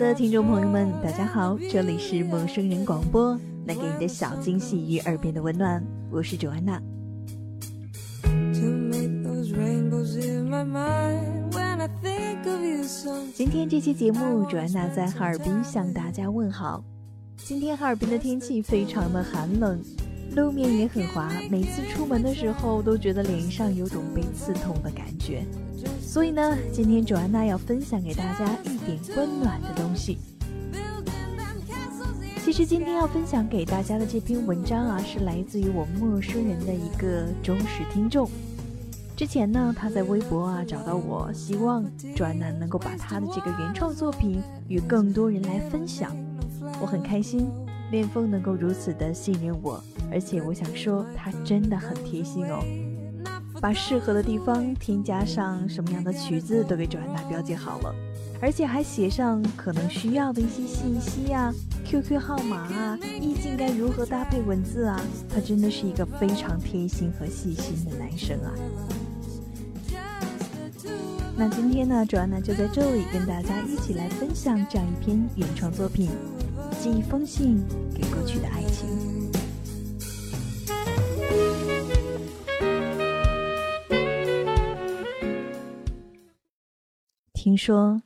的听众朋友们，大家好，这里是陌生人广播，带给你的小惊喜与耳边的温暖，我是卓安娜。今天这期节目，卓安娜在哈尔滨向大家问好。今天哈尔滨的天气非常的寒冷，路面也很滑，每次出门的时候都觉得脸上有种被刺痛的感觉。所以呢，今天卓安娜要分享给大家一点温暖的东西。其实今天要分享给大家的这篇文章啊，是来自于我陌生人的一个忠实听众。之前呢，他在微博啊找到我，希望卓安娜能够把他的这个原创作品与更多人来分享。我很开心，恋风能够如此的信任我，而且我想说，他真的很贴心哦。把适合的地方添加上什么样的曲子都给周安娜标记好了，而且还写上可能需要的一些信息呀、QQ 号码啊、意境该如何搭配文字啊，他真的是一个非常贴心和细心的男生啊。那今天呢，周安娜就在这里跟大家一起来分享这样一篇原创作品，寄一封信给过去的爱情。听说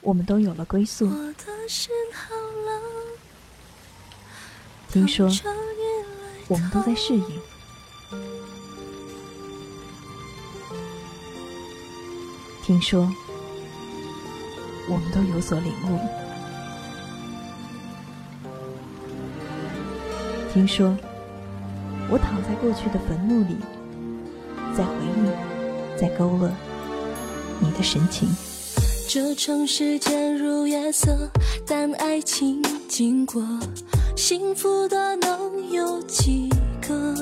我们都有了归宿。听说我们都在适应。听说我们都有所领悟。听说我躺在过去的坟墓里，在回忆，在勾勒。你的神情。这城市渐入夜色，但爱情经过，幸福的能有几个？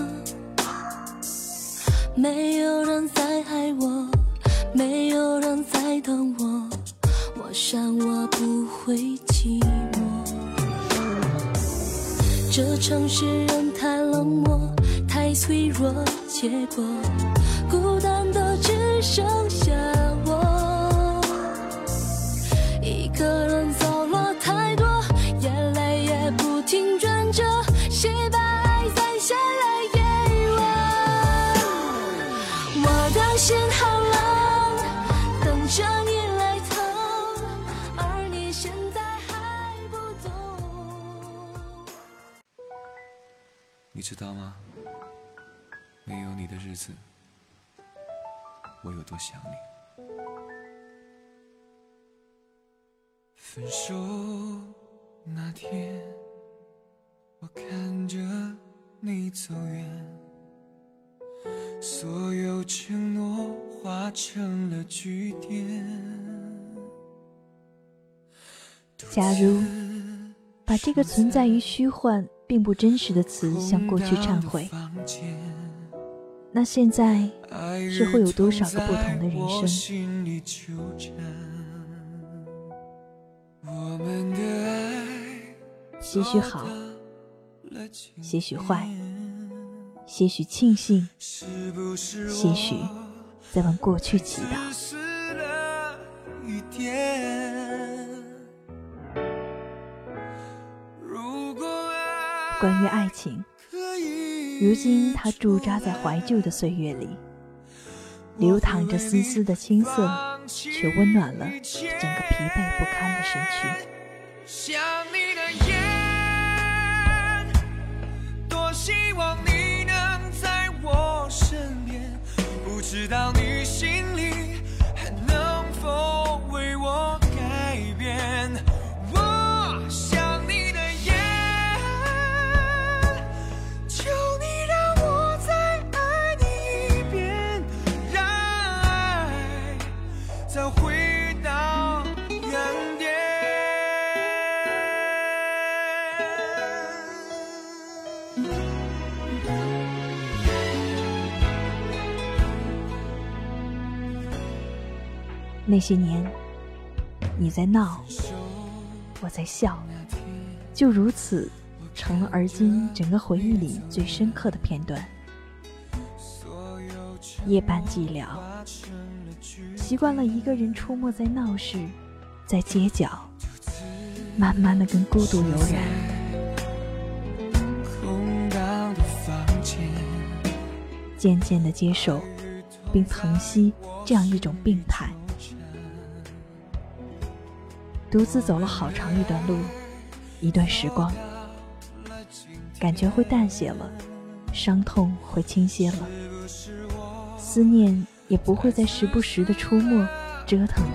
没有人在爱我，没有人在等我，我想我不会寂寞。这城市人太冷漠，太脆弱，结果孤单的只剩下你知道吗？没有你的日子，我有多想你。分手那天，我看着你走远，所有承诺化成了句点。假如把这个存在于虚幻。并不真实的词向过去忏悔，那现在是会有多少个不同的人生？些许好，些许坏，些许庆幸，些许在往过去祈祷。关于爱情，如今它驻扎在怀旧的岁月里，流淌着丝丝的青涩，却温暖了整个疲惫不堪的身躯。想你的夜，多希望你能在我身边，不知道你心里那些年，你在闹，我在笑，就如此成了而今整个回忆里最深刻的片段。夜半寂寥，习惯了一个人出没在闹市，在街角，慢慢的跟孤独有染。渐渐的接受并疼惜这样一种病态。独自走了好长一段路，一段时光，感觉会淡些了，伤痛会轻些了，思念也不会再时不时的出没折腾了。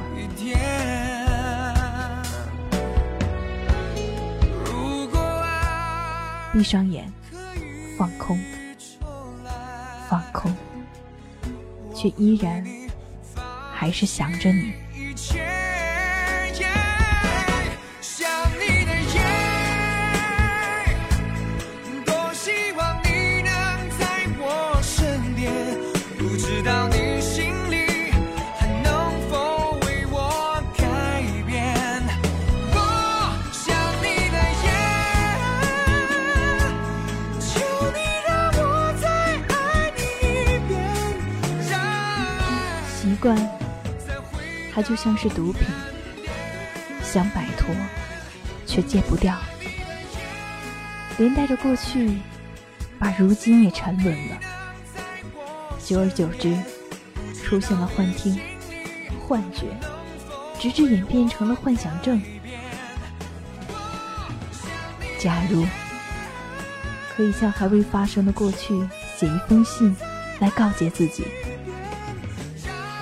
闭上眼，放空，放空，却依然还是想着你。惯，它就像是毒品，想摆脱，却戒不掉，连带着过去，把如今也沉沦了。久而久之，出现了幻听、幻觉，直至演变成了幻想症。假如可以向还未发生的过去写一封信，来告诫自己。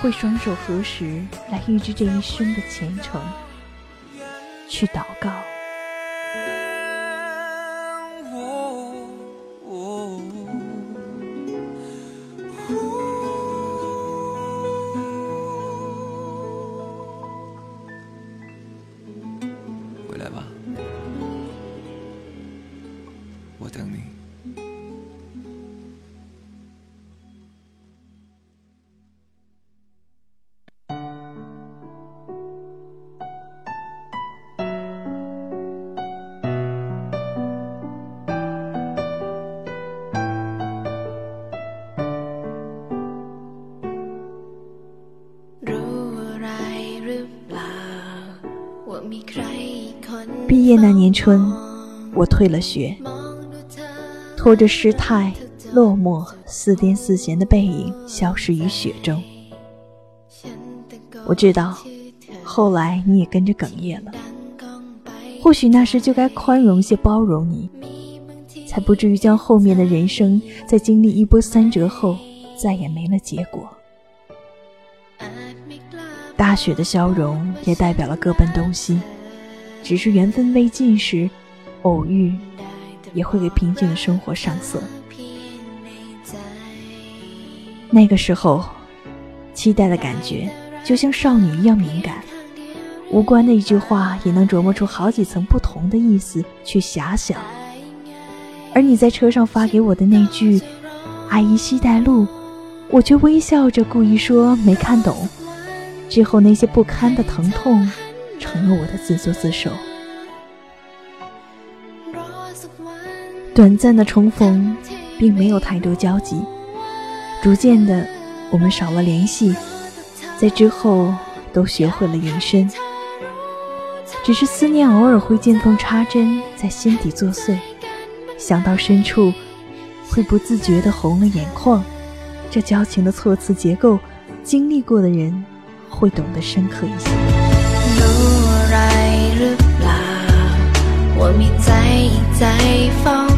会双手合十来预知这一生的前程，去祷告。毕业那年春，我退了学，拖着失态、落寞、似癫似闲的背影消失于雪中。我知道，后来你也跟着哽咽了。或许那时就该宽容些，包容你，才不至于将后面的人生在经历一波三折后，再也没了结果。大雪的消融，也代表了各奔东西。只是缘分未尽时，偶遇也会给平静的生活上色。那个时候，期待的感觉就像少女一样敏感，无关的一句话也能琢磨出好几层不同的意思去遐想。而你在车上发给我的那句“阿姨西带路”，我却微笑着故意说没看懂。之后那些不堪的疼痛。成了我的自作自受。短暂的重逢，并没有太多交集。逐渐的，我们少了联系，在之后都学会了隐身。只是思念偶尔会见缝插针，在心底作祟。想到深处，会不自觉的红了眼眶。这交情的措辞结构，经历过的人会懂得深刻一些。我在在放。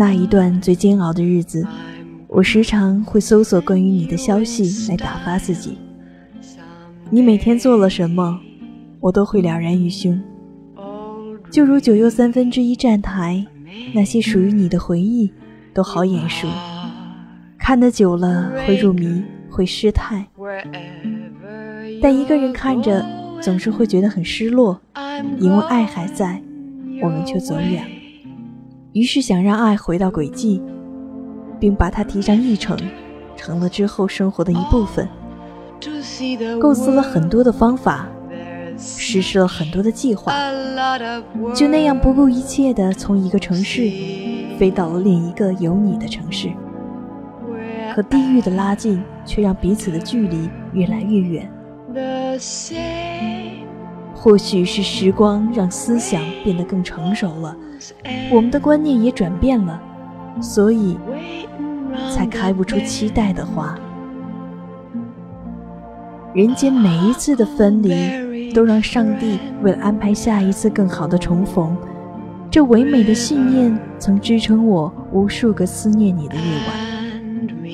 那一段最煎熬的日子，我时常会搜索关于你的消息来打发自己。你每天做了什么，我都会了然于胸。就如九又三分之一站台，那些属于你的回忆，都好眼熟。看得久了会入迷，会失态。但一个人看着，总是会觉得很失落，因为爱还在，我们却走远了。于是想让爱回到轨迹，并把它提上议程，成了之后生活的一部分。构思了很多的方法，实施了很多的计划，就那样不顾一切地从一个城市飞到了另一个有你的城市。可地域的拉近，却让彼此的距离越来越远。或许是时光让思想变得更成熟了，我们的观念也转变了，所以才开不出期待的花。人间每一次的分离，都让上帝为了安排下一次更好的重逢。这唯美的信念曾支撑我无数个思念你的夜晚，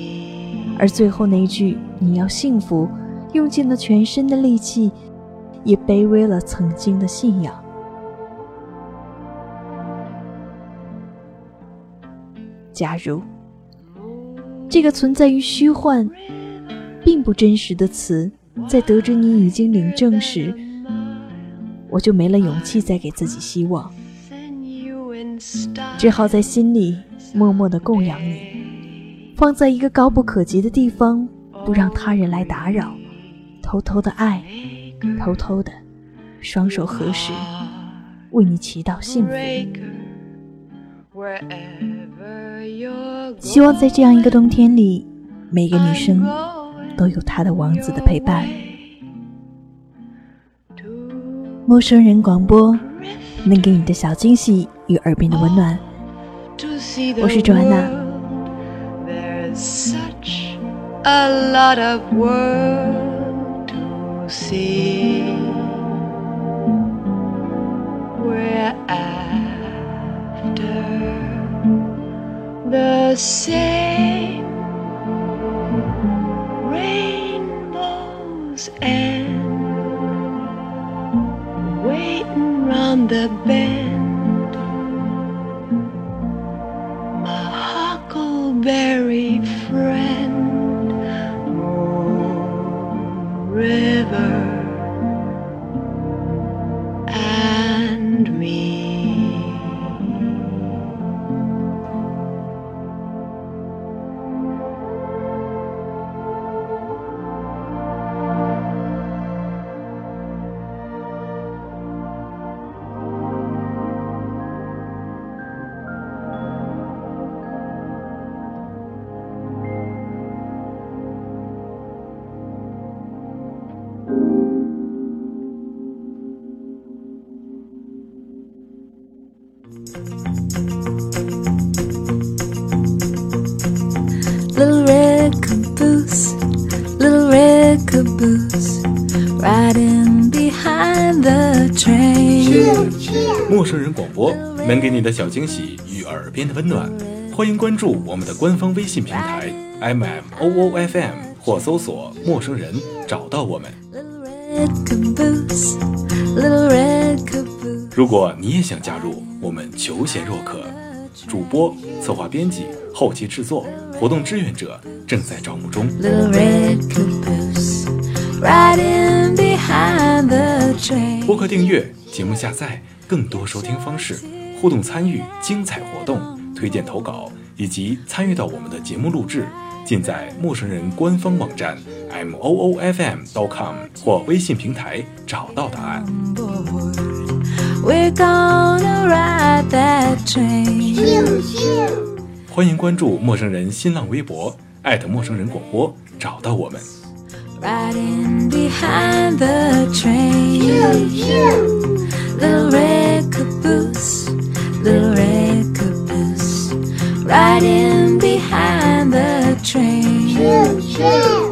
而最后那句“你要幸福”。用尽了全身的力气，也卑微了曾经的信仰。假如这个存在于虚幻、并不真实的词，在得知你已经领证时，我就没了勇气再给自己希望，只好在心里默默的供养你，放在一个高不可及的地方，不让他人来打扰。偷偷的爱，偷偷的，双手合十，为你祈祷幸福。希望在这样一个冬天里，每个女生都有她的王子的陪伴。陌生人广播，能给你的小惊喜与耳边的温暖。我是周安娜。See after the same Little red caboose, little red caboose, riding behind the train. 陌生人广播能给你的小惊喜与耳边的温暖，欢迎关注我们的官方微信平台 M M O O F M 或搜索“陌生人”找到我们。如果你也想加入，我们求贤若渴。主播、策划、编辑、后期制作、活动志愿者正在招募中。播客订阅、节目下载、更多收听方式、互动参与、精彩活动、推荐投稿以及参与到我们的节目录制，尽在陌生人官方网站 m o o f m dot com 或微信平台找到答案。we're gonna ride that train 欢迎关注陌生人新浪微博艾特陌生人广播找到我们 ride in behind the trees to you the record blues the record blues ride in behind the trees to you